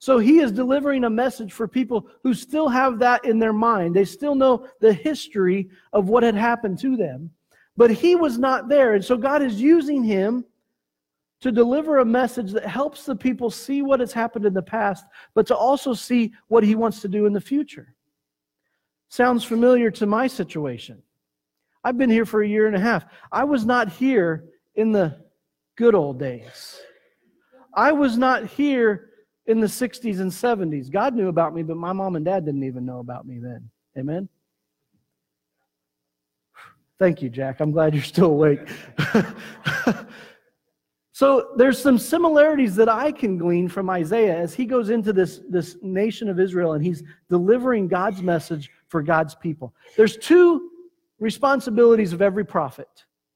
So he is delivering a message for people who still have that in their mind. They still know the history of what had happened to them. But he was not there. And so God is using him to deliver a message that helps the people see what has happened in the past, but to also see what he wants to do in the future. Sounds familiar to my situation. I've been here for a year and a half. I was not here in the good old days. I was not here in the 60s and 70s. God knew about me, but my mom and dad didn't even know about me then. Amen? Thank you, Jack. I'm glad you're still awake. so there's some similarities that I can glean from Isaiah as he goes into this, this nation of Israel and he's delivering God's message for God's people. There's two responsibilities of every prophet.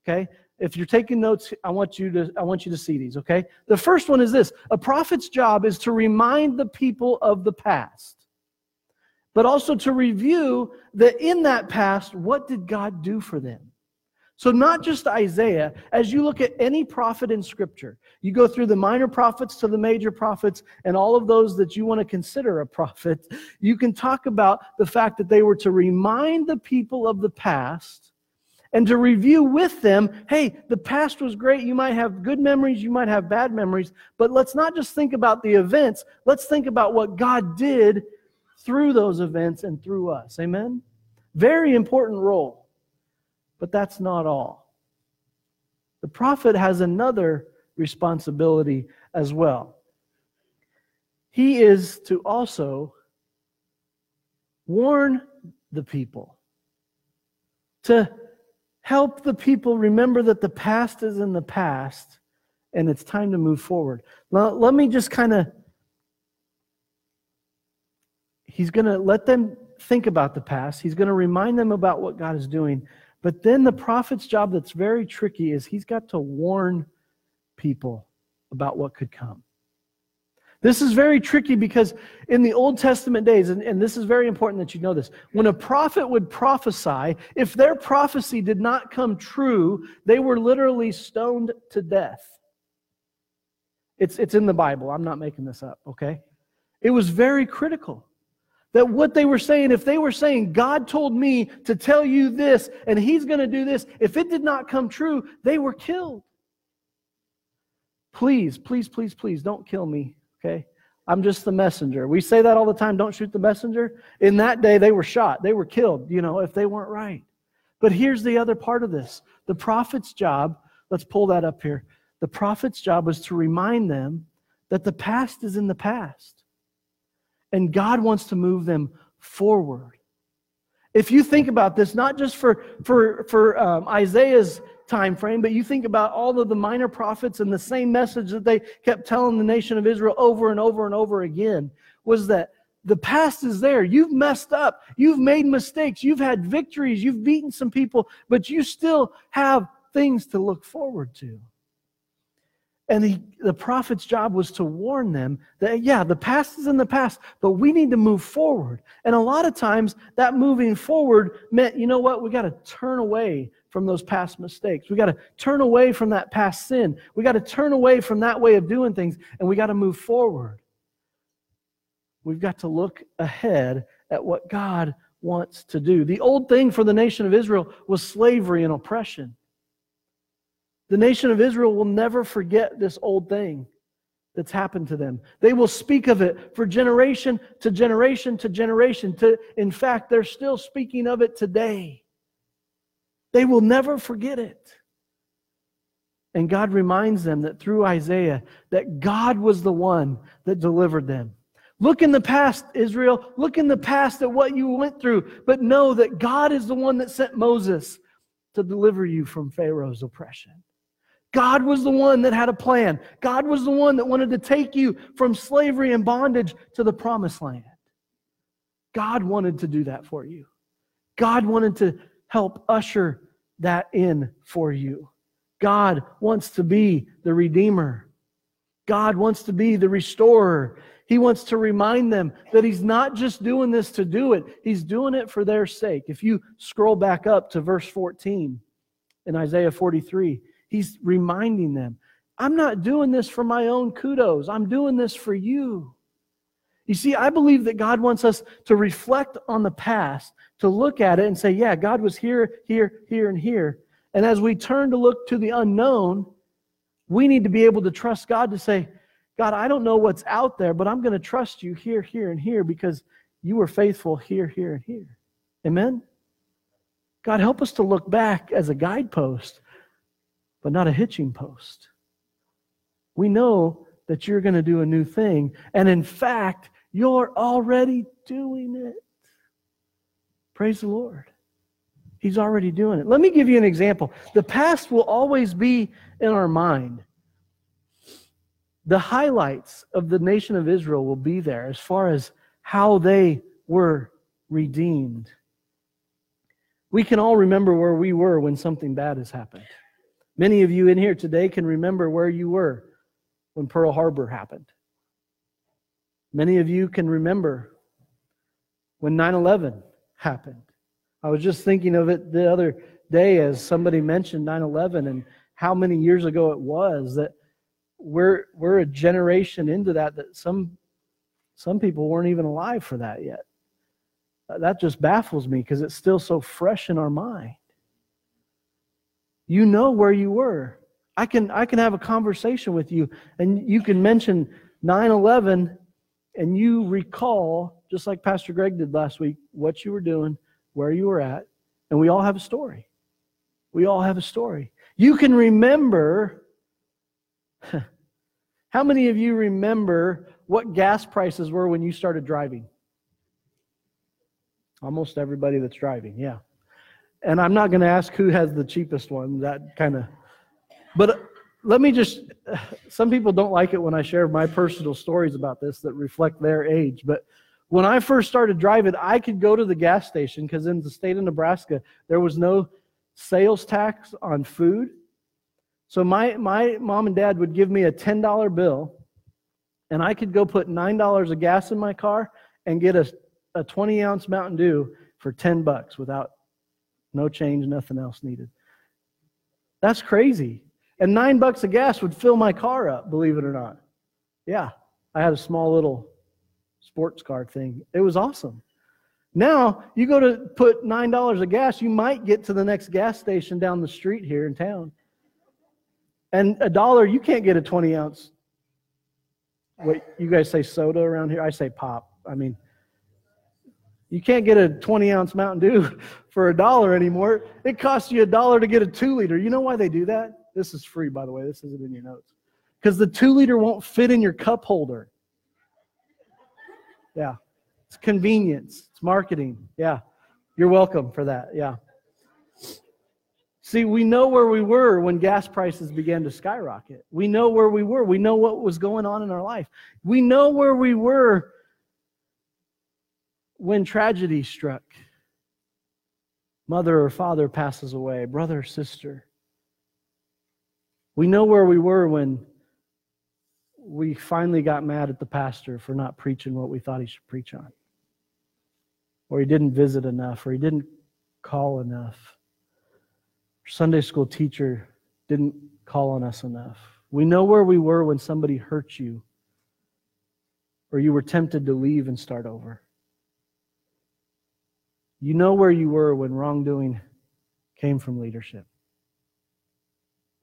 Okay? If you're taking notes, I want you to I want you to see these, okay? The first one is this. A prophet's job is to remind the people of the past. But also to review that in that past, what did God do for them? So, not just Isaiah, as you look at any prophet in Scripture, you go through the minor prophets to the major prophets and all of those that you want to consider a prophet, you can talk about the fact that they were to remind the people of the past and to review with them hey, the past was great. You might have good memories, you might have bad memories, but let's not just think about the events, let's think about what God did through those events and through us. Amen? Very important role. But that's not all. The prophet has another responsibility as well. He is to also warn the people, to help the people remember that the past is in the past and it's time to move forward. Now, let me just kind of, he's going to let them think about the past. He's going to remind them about what God is doing. But then the prophet's job that's very tricky is he's got to warn people about what could come. This is very tricky because in the Old Testament days, and, and, this is very important that you know this, when a prophet would prophesy, if their prophecy did not come true, they were literally stoned to death. It's, it's in the Bible. I'm not making this up, okay? It was very critical. That what they were saying, if they were saying, God told me to tell you this and he's going to do this, if it did not come true, they were killed. Please, please, please, please don't kill me, okay? I'm just the messenger. We say that all the time don't shoot the messenger. In that day, they were shot, they were killed, you know, if they weren't right. But here's the other part of this the prophet's job, let's pull that up here. The prophet's job was to remind them that the past is in the past and God wants to move them forward. If you think about this, not just for, for, for um, Isaiah's time frame, but you think about all of the minor prophets and the same message that they kept telling the nation of Israel over and over and over again was that the past is there. You've messed up. You've made mistakes. You've had victories. You've beaten some people, but you still have things to look forward to. And he, the prophet's job was to warn them that, yeah, the past is in the past, but we need to move forward. And a lot of times, that moving forward meant, you know what, we got to turn away from those past mistakes. We got to turn away from that past sin. We got to turn away from that way of doing things, and we got to move forward. We've got to look ahead at what God wants to do. The old thing for the nation of Israel was slavery and oppression. The nation of Israel will never forget this old thing that's happened to them. They will speak of it for generation to generation to generation. To, in fact, they're still speaking of it today. They will never forget it. And God reminds them that through Isaiah, that God was the one that delivered them. Look in the past, Israel. Look in the past at what you went through, but know that God is the one that sent Moses to deliver you from Pharaoh's oppression. God was the one that had a plan. God was the one that wanted to take you from slavery and bondage to the promised land. God wanted to do that for you. God wanted to help usher that in for you. God wants to be the Redeemer. God wants to be the Restorer. He wants to remind them that He's not just doing this to do it, He's doing it for their sake. If you scroll back up to verse 14 in Isaiah 43, He's reminding them, I'm not doing this for my own kudos. I'm doing this for you. You see, I believe that God wants us to reflect on the past, to look at it and say, yeah, God was here, here, here, and here. And as we turn to look to the unknown, we need to be able to trust God to say, God, I don't know what's out there, but I'm going to trust you here, here, and here because you were faithful here, here, and here. Amen? God, help us to look back as a guidepost, but not a hitching post. We know that you're going to do a new thing. And in fact, you're already doing it. Praise the Lord. He's already doing it. Let me give you an example. The past will always be in our mind. The highlights of the nation of Israel will be there as far as how they were redeemed. We can all remember where we were when something bad has happened. Many of you in here today can remember where you were when Pearl Harbor happened. Many of you can remember when 9 11 happened. I was just thinking of it the other day as somebody mentioned 9 11 and how many years ago it was that we're, we're a generation into that that some, some people weren't even alive for that yet. Uh, that just baffles me because it's still so fresh in our mind. You know where you were. I can, I can have a conversation with you and you can mention 9 11 and you recall, just like Pastor Greg did last week, what you were doing, where you were at, and we all have a story. We all have a story. You can remember. How many of you remember what gas prices were when you started driving? Almost everybody that's driving, yeah. And I'm not going to ask who has the cheapest one, that kind of. But let me just some people don't like it when I share my personal stories about this that reflect their age, but when I first started driving, I could go to the gas station because in the state of Nebraska, there was no sales tax on food. So my, my mom and dad would give me a $10 bill, and I could go put $9 of gas in my car and get a, a 20 ounce Mountain Dew for 10 bucks without no change, nothing else needed. That's crazy. And nine bucks of gas would fill my car up, believe it or not. Yeah, I had a small little sports car thing. It was awesome. Now, you go to put $9 of gas, you might get to the next gas station down the street here in town. And a dollar, you can't get a 20 ounce. Wait, you guys say soda around here? I say pop. I mean, you can't get a 20 ounce Mountain Dew for a dollar anymore. It costs you a dollar to get a two liter. You know why they do that? This is free, by the way. This isn't in your notes. Because the two liter won't fit in your cup holder. Yeah. It's convenience, it's marketing. Yeah. You're welcome for that. Yeah. See, we know where we were when gas prices began to skyrocket. We know where we were. We know what was going on in our life. We know where we were when tragedy struck. Mother or father passes away, brother or sister. We know where we were when we finally got mad at the pastor for not preaching what we thought he should preach on. Or he didn't visit enough, or he didn't call enough. Sunday school teacher didn't call on us enough. We know where we were when somebody hurt you, or you were tempted to leave and start over. You know where you were when wrongdoing came from leadership.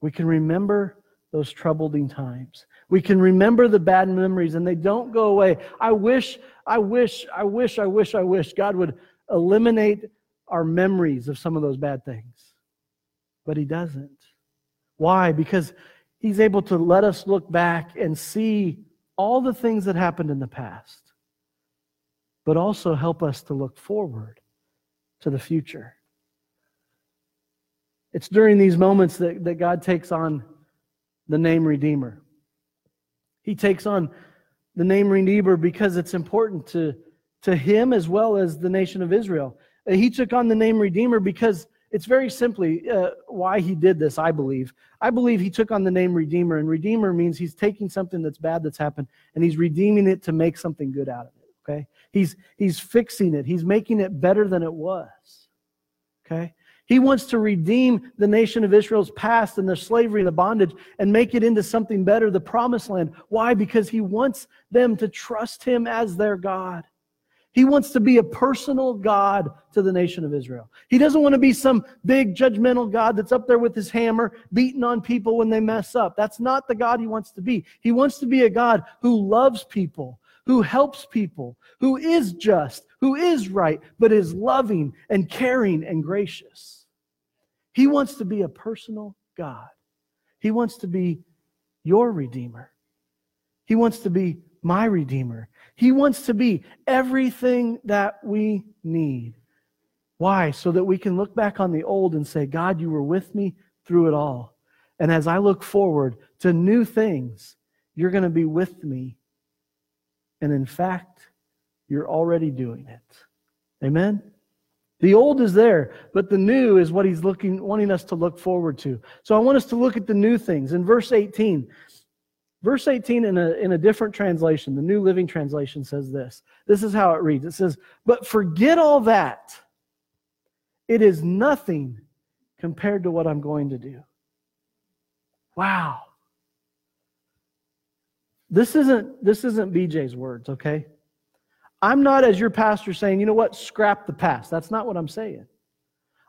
We can remember those troubling times. We can remember the bad memories and they don't go away. I wish, I wish, I wish, I wish, I wish God would eliminate our memories of some of those bad things. But He doesn't. Why? Because He's able to let us look back and see all the things that happened in the past, but also help us to look forward to the future. It's during these moments that, that God takes on the name Redeemer. He takes on the name Redeemer because it's important to, to him as well as the nation of Israel. Uh, he took on the name Redeemer because it's very simply uh, why he did this, I believe. I believe he took on the name Redeemer, and Redeemer means he's taking something that's bad that's happened and he's redeeming it to make something good out of it. Okay? He's, he's fixing it, he's making it better than it was. Okay? He wants to redeem the nation of Israel's past and their slavery and the bondage and make it into something better, the promised land. Why? Because he wants them to trust him as their God. He wants to be a personal God to the nation of Israel. He doesn't want to be some big judgmental God that's up there with his hammer beating on people when they mess up. That's not the God he wants to be. He wants to be a God who loves people, who helps people, who is just, who is right, but is loving and caring and gracious. He wants to be a personal God. He wants to be your Redeemer. He wants to be my Redeemer. He wants to be everything that we need. Why? So that we can look back on the old and say, God, you were with me through it all. And as I look forward to new things, you're going to be with me. And in fact, you're already doing it. Amen? The old is there, but the new is what he's looking, wanting us to look forward to. So I want us to look at the new things. In verse 18, Verse 18 in a, in a different translation, the New Living Translation says this. This is how it reads it says, But forget all that. It is nothing compared to what I'm going to do. Wow. This isn't, this isn't BJ's words, okay? I'm not, as your pastor, saying, you know what, scrap the past. That's not what I'm saying.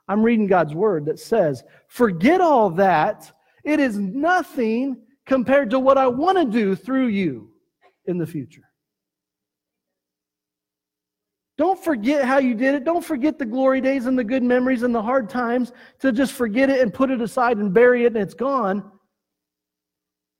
I'm reading God's word that says, forget all that. It is nothing compared to what I want to do through you in the future. Don't forget how you did it. Don't forget the glory days and the good memories and the hard times to just forget it and put it aside and bury it and it's gone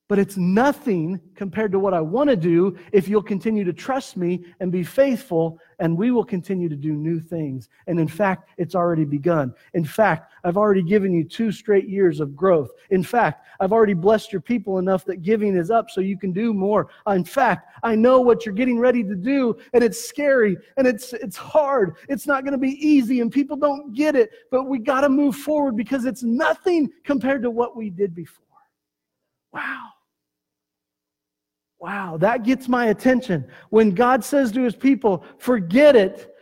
but it's nothing compared to what I want to do if you'll continue to trust me and be faithful, and we will continue to do new things. And in fact, it's already begun. In fact, I've already given you two straight years of growth. In fact, I've already blessed your people enough that giving is up so you can do more. Uh, in fact, I know what you're getting ready to do, and it's scary and it's, it's hard. It's not going to be easy, and people don't get it, but we got to move forward because it's nothing compared to what we did before. Wow. Wow, that gets my attention. When God says to his people, forget it,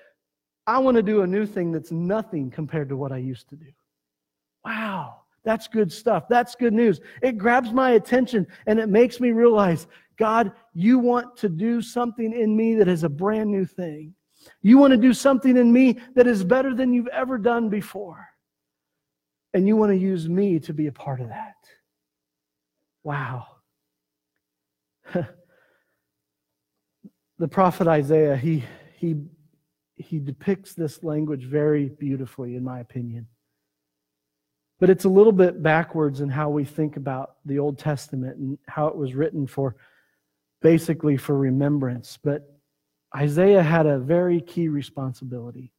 I want to do a new thing that's nothing compared to what I used to do. Wow, that's good stuff. That's good news. It grabs my attention and it makes me realize, God, you want to do something in me that is a brand new thing. You want to do something in me that is better than you've ever done before. And you want to use me to be a part of that. Wow. the prophet Isaiah, he, he, he depicts this language very beautifully, in my opinion. But it's a little bit backwards in how we think about the Old Testament and how it was written for basically for remembrance. But Isaiah had a very key responsibility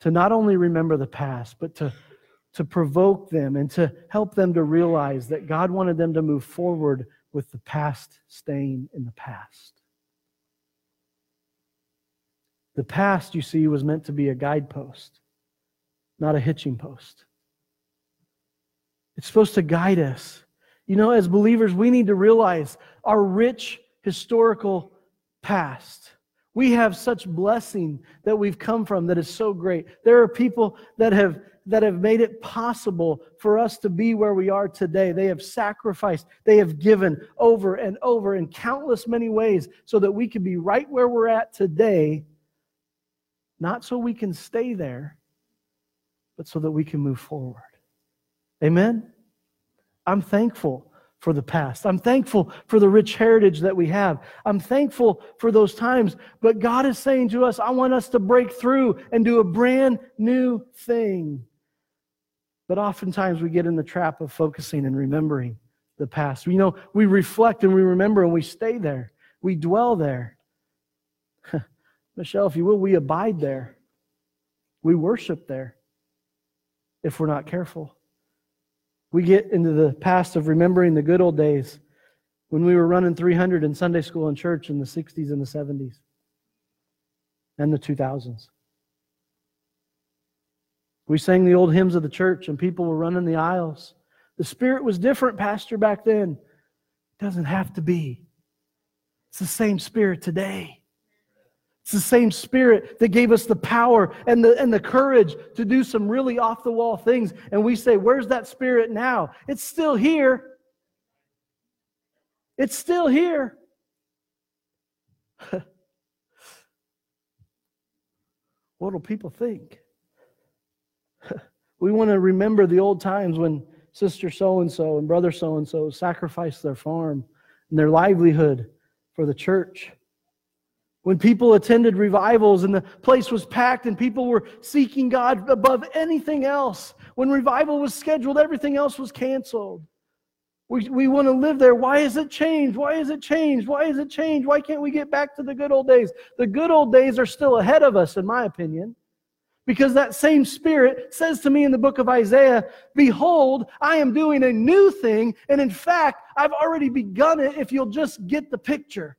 to not only remember the past, but to, to provoke them and to help them to realize that God wanted them to move forward with the past staying in the past. The past, you see, was meant to be a guidepost, not a hitching post. It's supposed to guide us. You know, as believers, we need to realize our rich historical past. We have such blessing that we've come from that is so great. There are people that have that have made it possible for us to be where we are today. They have sacrificed, they have given over and over in countless many ways so that we can be right where we're at today, not so we can stay there, but so that we can move forward. Amen? I'm thankful for the past. I'm thankful for the rich heritage that we have. I'm thankful for those times. But God is saying to us, I want us to break through and do a brand new thing. But oftentimes we get in the trap of focusing and remembering the past. You know, we reflect and we remember and we stay there. We dwell there. Michelle, if you will, we abide there. We worship there if we're not careful. We get into the past of remembering the good old days when we were running 300 in Sunday school and church in the 60s and the 70s and the 2000s. We sang the old hymns of the church and people were running the aisles. The spirit was different, Pastor, back then. It doesn't have to be. It's the same spirit today. It's the same spirit that gave us the power and the, and the courage to do some really off the wall things. And we say, Where's that spirit now? It's still here. It's still here. what will people think? we want to remember the old times when sister so and so and brother so and so sacrificed their farm and their livelihood for the church. When people attended revivals and the place was packed and people were seeking God above anything else. When revival was scheduled, everything else was canceled. We, we want to live there. Why has it changed? Why has it changed? Why has it changed? Why can't we get back to the good old days? The good old days are still ahead of us, in my opinion. Because that same Spirit says to me in the book of Isaiah, Behold, I am doing a new thing. And in fact, I've already begun it if you'll just get the picture.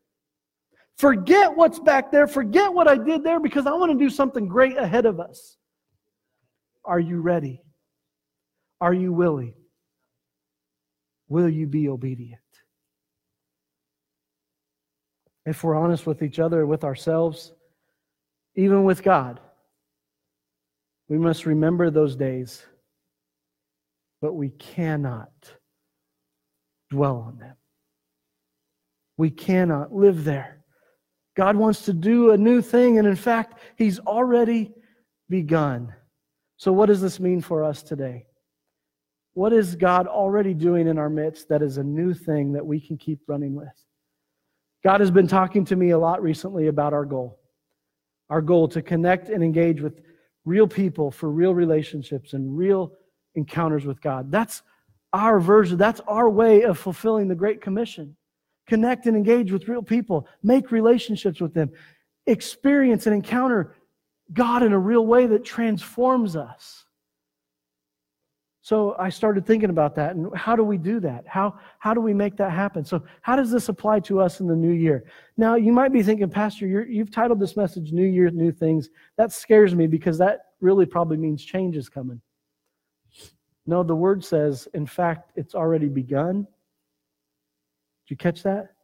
Forget what's back there. Forget what I did there because I want to do something great ahead of us. Are you ready? Are you willing? Will you be obedient? If we're honest with each other, with ourselves, even with God, we must remember those days, but we cannot dwell on them. We cannot live there. God wants to do a new thing, and in fact, He's already begun. So, what does this mean for us today? What is God already doing in our midst that is a new thing that we can keep running with? God has been talking to me a lot recently about our goal. Our goal to connect and engage with real people for real relationships and real encounters with God. That's our version, that's our way of fulfilling the Great Commission connect and engage with real people, make relationships with them, experience and encounter God in a real way that transforms us. So I started thinking about that and how do we do that? How, how do we make that happen? So, how does this apply to us in the new year? Now, you might be thinking, Pastor, you have titled this message New Year, New Things. That scares me because that really probably means change is coming. No, the word says, in fact, it's already begun Did you catch that?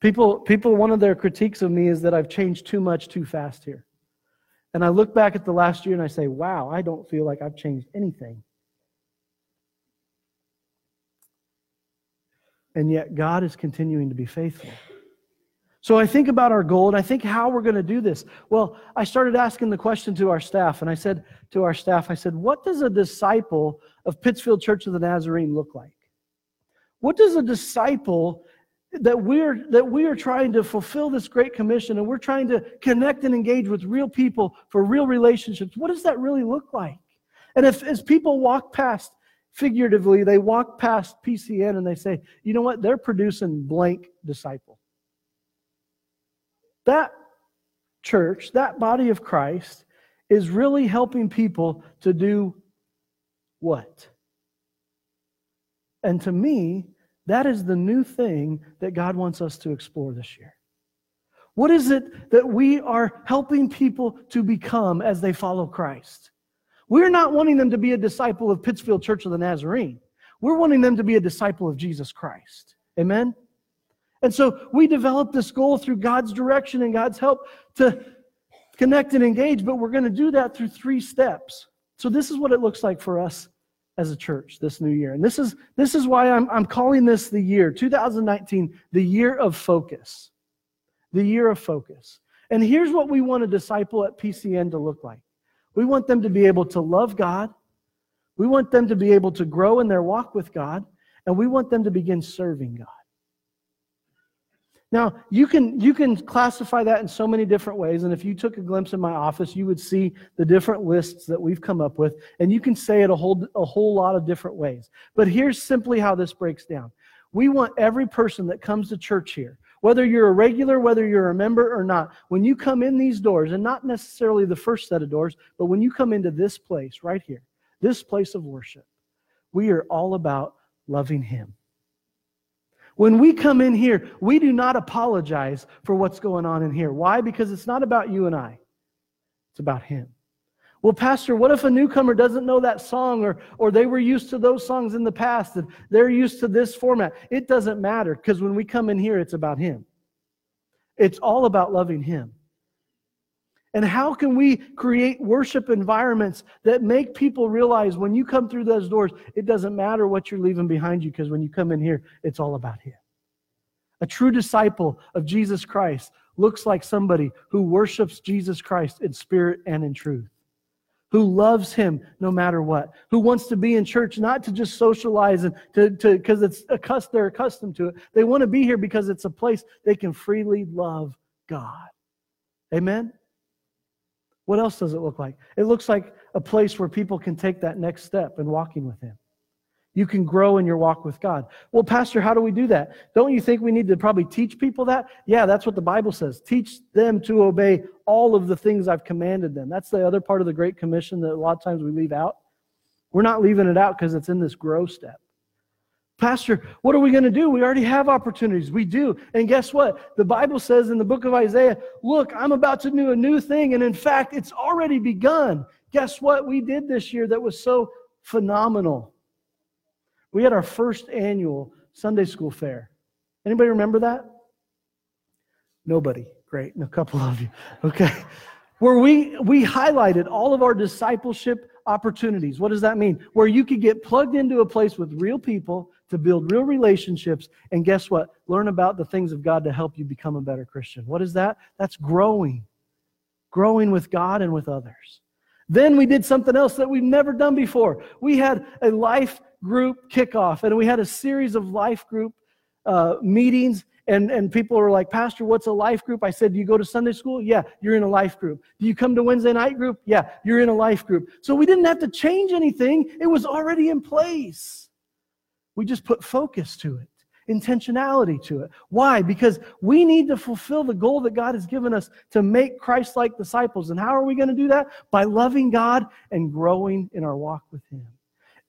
People, people, one of their critiques of me is that I've changed too much too fast here. And I look back at the last year and I say, wow, I don't feel like I've changed anything. And yet God is continuing to be faithful. So I think about our goal and I think how we're going to do this. Well, I started asking the question to our staff, and I said to our staff, I said, What does a disciple of Pittsfield Church of the Nazarene look like? What does a disciple that we're that we are trying to fulfill this great commission and we're trying to connect and engage with real people for real relationships what does that really look like and if as people walk past figuratively they walk past pcn and they say you know what they're producing blank disciple that church that body of christ is really helping people to do what and to me, that is the new thing that God wants us to explore this year. What is it that we are helping people to become as they follow Christ? We're not wanting them to be a disciple of Pittsfield Church of the Nazarene. We're wanting them to be a disciple of Jesus Christ. Amen? And so we developed this goal through God's direction and God's help to connect and engage, but we're going to do that through three steps. So this is what it looks like for us as a church this new year. And this is, this is why I'm, I'm calling this the year, 2019, the year of focus. The year of focus. And here's what we want a disciple at PCN to look like we want them to be able to love God, we want them to be able to grow in their walk with God, and we want them to begin serving God. Now, you can, you can classify that in so many different ways. And if you took a glimpse in my office, you would see the different lists that we've come up with. And you can say it a whole, a whole lot of different ways. But here's simply how this breaks down. We want every person that comes to church here, whether you're a regular, whether you're a member or not, when you come in these doors, and not necessarily the first set of doors, but when you come into this place right here, this place of worship, we are all about loving Him. When we come in here, we do not apologize for what's going on in here. Why? Because it's not about you and I, it's about Him. Well, Pastor, what if a newcomer doesn't know that song or, or they were used to those songs in the past and they're used to this format? It doesn't matter because when we come in here, it's about Him. It's all about loving Him. And how can we create worship environments that make people realize when you come through those doors, it doesn't matter what you're leaving behind you because when you come in here, it's all about Him. A true disciple of Jesus Christ looks like somebody who worships Jesus Christ in spirit and in truth, who loves Him no matter what, who wants to be in church not to just socialize and to because it's accustomed, they're accustomed to it. They want to be here because it's a place they can freely love God. Amen. What else does it look like? It looks like a place where people can take that next step in walking with Him. You can grow in your walk with God. Well, Pastor, how do we do that? Don't you think we need to probably teach people that? Yeah, that's what the Bible says. Teach them to obey all of the things I've commanded them. That's the other part of the Great Commission that a lot of times we leave out. We're not leaving it out because it's in this grow step. Pastor, what are we going to do? We already have opportunities. We do. And guess what? The Bible says in the book of Isaiah, look, I'm about to do a new thing. And in fact, it's already begun. Guess what we did this year that was so phenomenal? We had our first annual Sunday school fair. Anybody remember that? Nobody. Great. a couple of you. Okay. Where we, we highlighted all of our discipleship opportunities. What does that mean? Where you could get plugged into a place with real people to build real relationships, and guess what? Learn about the things of God to help you become a better Christian. What is that? That's growing, growing with God and with others. Then we did something else that we've never done before. We had a life group kickoff, and we had a series of life group uh, meetings. And, and people were like, Pastor, what's a life group? I said, Do you go to Sunday school? Yeah, you're in a life group. Do you come to Wednesday night group? Yeah, you're in a life group. So we didn't have to change anything, it was already in place. We just put focus to it, intentionality to it. Why? Because we need to fulfill the goal that God has given us to make Christ like disciples. And how are we going to do that? By loving God and growing in our walk with Him.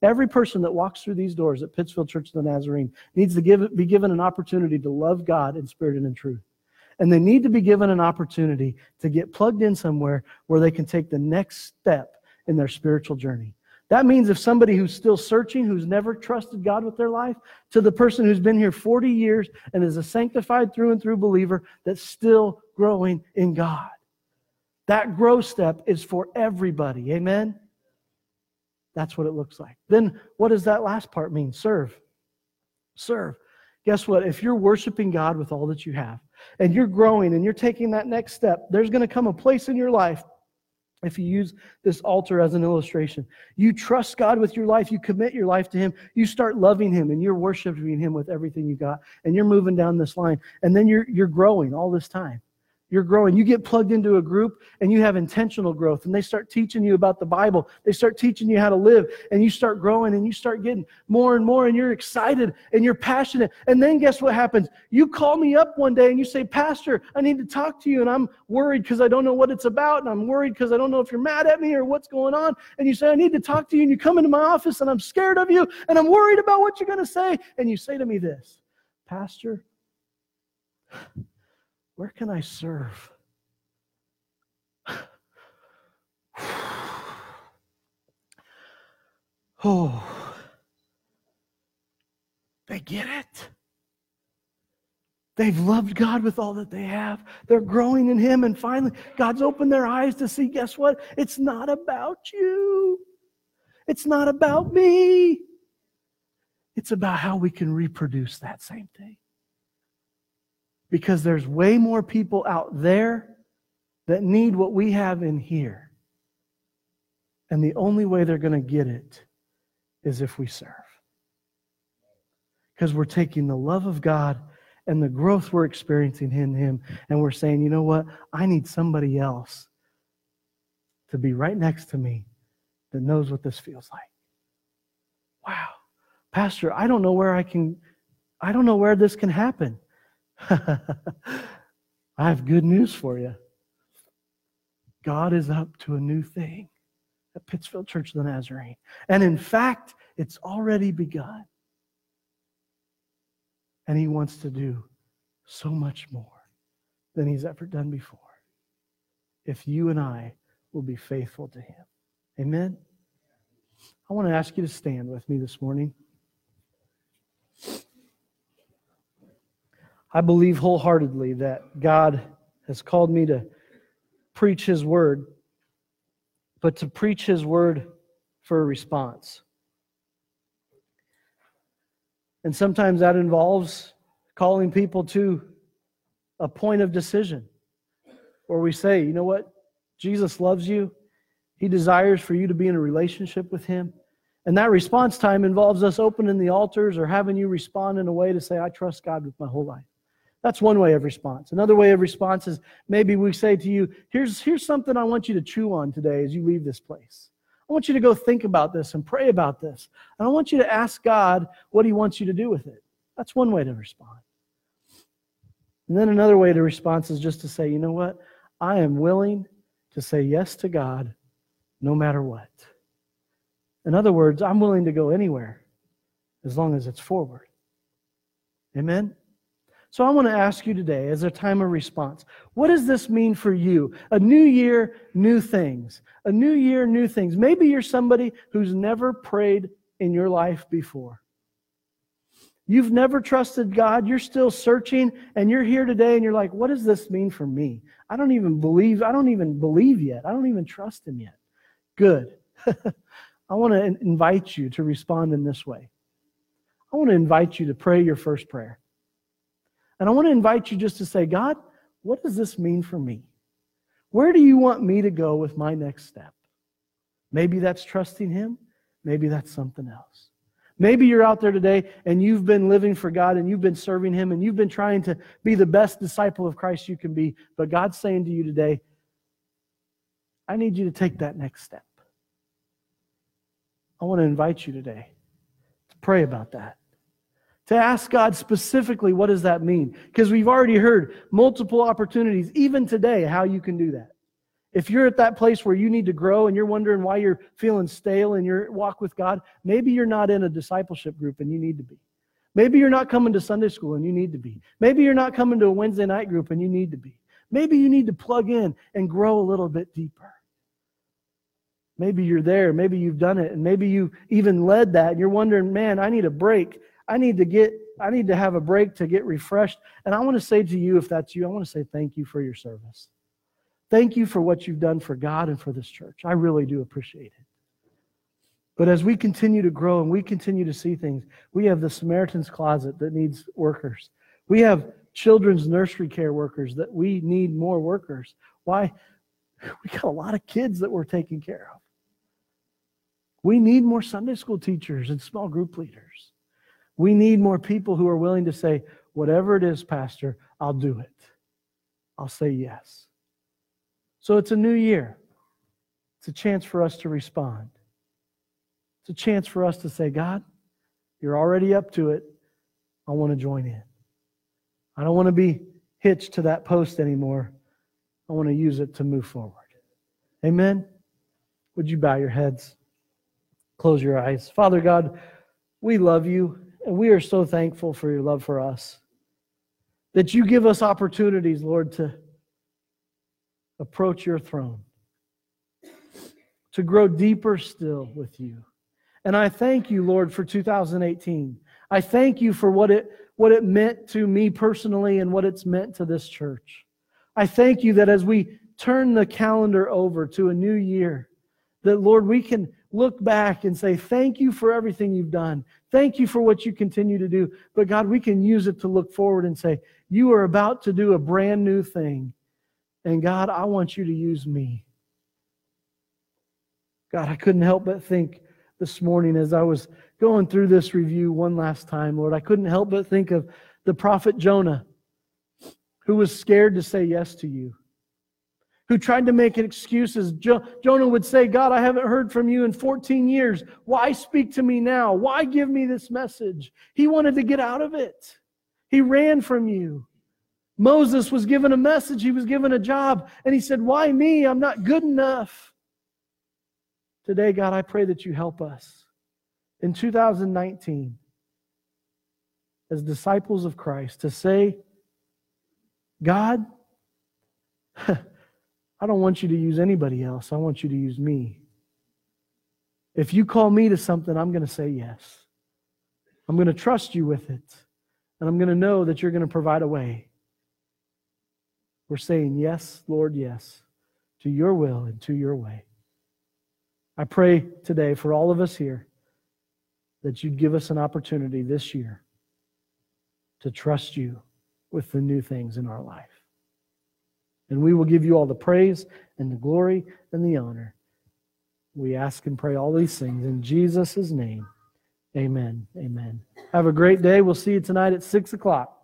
Every person that walks through these doors at Pittsfield Church of the Nazarene needs to give, be given an opportunity to love God in spirit and in truth. And they need to be given an opportunity to get plugged in somewhere where they can take the next step in their spiritual journey. That means if somebody who's still searching, who's never trusted God with their life, to the person who's been here 40 years and is a sanctified through and through believer that's still growing in God. That growth step is for everybody. Amen? That's what it looks like. Then what does that last part mean? Serve. Serve. Guess what? If you're worshiping God with all that you have and you're growing and you're taking that next step, there's going to come a place in your life if you use this altar as an illustration, you trust God with your life, you commit your life to Him, you start loving Him, and you're worshiping Him with everything you got, and you're moving down this line, and then you're, you're growing all this time. You're growing. You get plugged into a group and you have intentional growth, and they start teaching you about the Bible. They start teaching you how to live, and you start growing and you start getting more and more, and you're excited and you're passionate. And then guess what happens? You call me up one day and you say, Pastor, I need to talk to you, and I'm worried because I don't know what it's about, and I'm worried because I don't know if you're mad at me or what's going on. And you say, I need to talk to you, and you come into my office, and I'm scared of you, and I'm worried about what you're going to say. And you say to me this, Pastor, where can I serve? oh, they get it. They've loved God with all that they have. They're growing in Him. And finally, God's opened their eyes to see guess what? It's not about you, it's not about me. It's about how we can reproduce that same thing because there's way more people out there that need what we have in here. And the only way they're going to get it is if we serve. Because we're taking the love of God and the growth we're experiencing in Him, and we're saying, you know what? I need somebody else to be right next to me that knows what this feels like. Wow. Pastor, I don't know where I can, I don't know where this can happen. I have good news for you. God is up to a new thing at Pittsfield Church of the Nazarene. And in fact, it's already begun. And He wants to do so much more than He's ever done before if you and I will be faithful to Him. Amen? I want to ask you to stand with me this morning. I believe wholeheartedly that God has called me to preach His word, but to preach His word for a response. And sometimes that involves calling people to a point of decision where we say, you know what? Jesus loves you. He desires for you to be in a relationship with Him. And that response time involves us opening the altars or having you respond in a way to say, I trust God with my whole life. That's one way of response. Another way of response is maybe we say to you, here's, here's something I want you to chew on today as you leave this place. I want you to go think about this and pray about this. And I want you to ask God what He wants you to do with it. That's one way to respond. And then another way to respond is just to say, you know what? I am willing to say yes to God no matter what. In other words, I'm willing to go anywhere as long as it's forward. Amen? So I want to ask you today, as a time of response, what does this mean for you? A new year, new things. A new year, new things. Maybe you're somebody who's never prayed in your life before. You've never trusted God. You're still searching, and you're here today, and you're like, what does this mean for me? I don't even believe, I don't even believe yet. I don't even trust Him yet. Good. I want to invite you to respond in this way. I want to invite you to pray your first prayer. And I want to invite you just to say, God, what does this mean for me? Where do you want me to go with my next step? Maybe that's trusting Him. Maybe that's something else. Maybe you're out there today and you've been living for God and you've been serving Him and you've been trying to be the best disciple of Christ you can be. But God's saying to you today, I need you to take that next step. I want to invite you today to pray about that to ask God specifically, what does that mean? Because we've already heard multiple opportunities, even today, how you can do that. If you're at that place where you need to grow and you're wondering why you're feeling stale in your walk with God, maybe you're not in a discipleship group and you need to be. Maybe you're not coming to Sunday school and you need to be. Maybe you're not coming to a Wednesday night group and you need to be. Maybe you need to plug in and grow a little bit deeper. Maybe you're there. Maybe you've done it. And maybe you even led that and you're wondering, man, I need a break. I need to get, I need to have a break to get refreshed. And I want to say to you, if that's you, I want to say thank you for your service. Thank you for what you've done for God and for this church. I really do appreciate it. But as we continue to grow and we continue to see things, we have the Samaritan's Closet that needs workers. We have children's nursery care workers that we need more workers. Why? We got a lot of kids that we're taking care of. We need more Sunday school teachers and small group leaders. We need more people who are willing to say, whatever it is, Pastor, I'll do it. I'll say yes. So it's a new year. It's a chance for us to respond. It's a chance for us to say, God, you're already up to it. I want to join in. I don't want to be hitched to that post anymore. I want to use it to move forward. Amen. Would you bow your heads? Close your eyes. Father God, we love you. And we are so thankful for your love for us. That you give us opportunities, Lord, to approach your throne, to grow deeper still with you. And I thank you, Lord, for 2018. I thank you for what it, what it meant to me personally and what it's meant to this church. I thank you that as we turn the calendar over to a new year, that, Lord, we can look back and say, Thank you for everything you've done. Thank you for what you continue to do. But God, we can use it to look forward and say, You are about to do a brand new thing. And God, I want you to use me. God, I couldn't help but think this morning as I was going through this review one last time, Lord, I couldn't help but think of the prophet Jonah, who was scared to say yes to you who tried to make excuses. Jo- Jonah would say, God, I haven't heard from you in 14 years. Why speak to me now? Why give me this message? He wanted to get out of it. He ran from you. Moses was given a message, he was given a job, and he said, Why me? I'm not good enough. Today, God, I pray that you help us in 2019 as disciples of Christ to say, God, I don't want you to use anybody else. I want you to use me. If you call me to something, I'm going to say yes. I'm going to trust you with it. And I'm going to know that you're going to provide a way. We're saying, Yes, Lord, yes, to your will and to your way. I pray today for all of us here that you'd give us an opportunity this year to trust you with the new things in our life. And we will give you all the praise and the glory and the honor. We ask and pray all these things in Jesus' name. Amen. Amen. Have a great day. We'll see you tonight at 6 o'clock.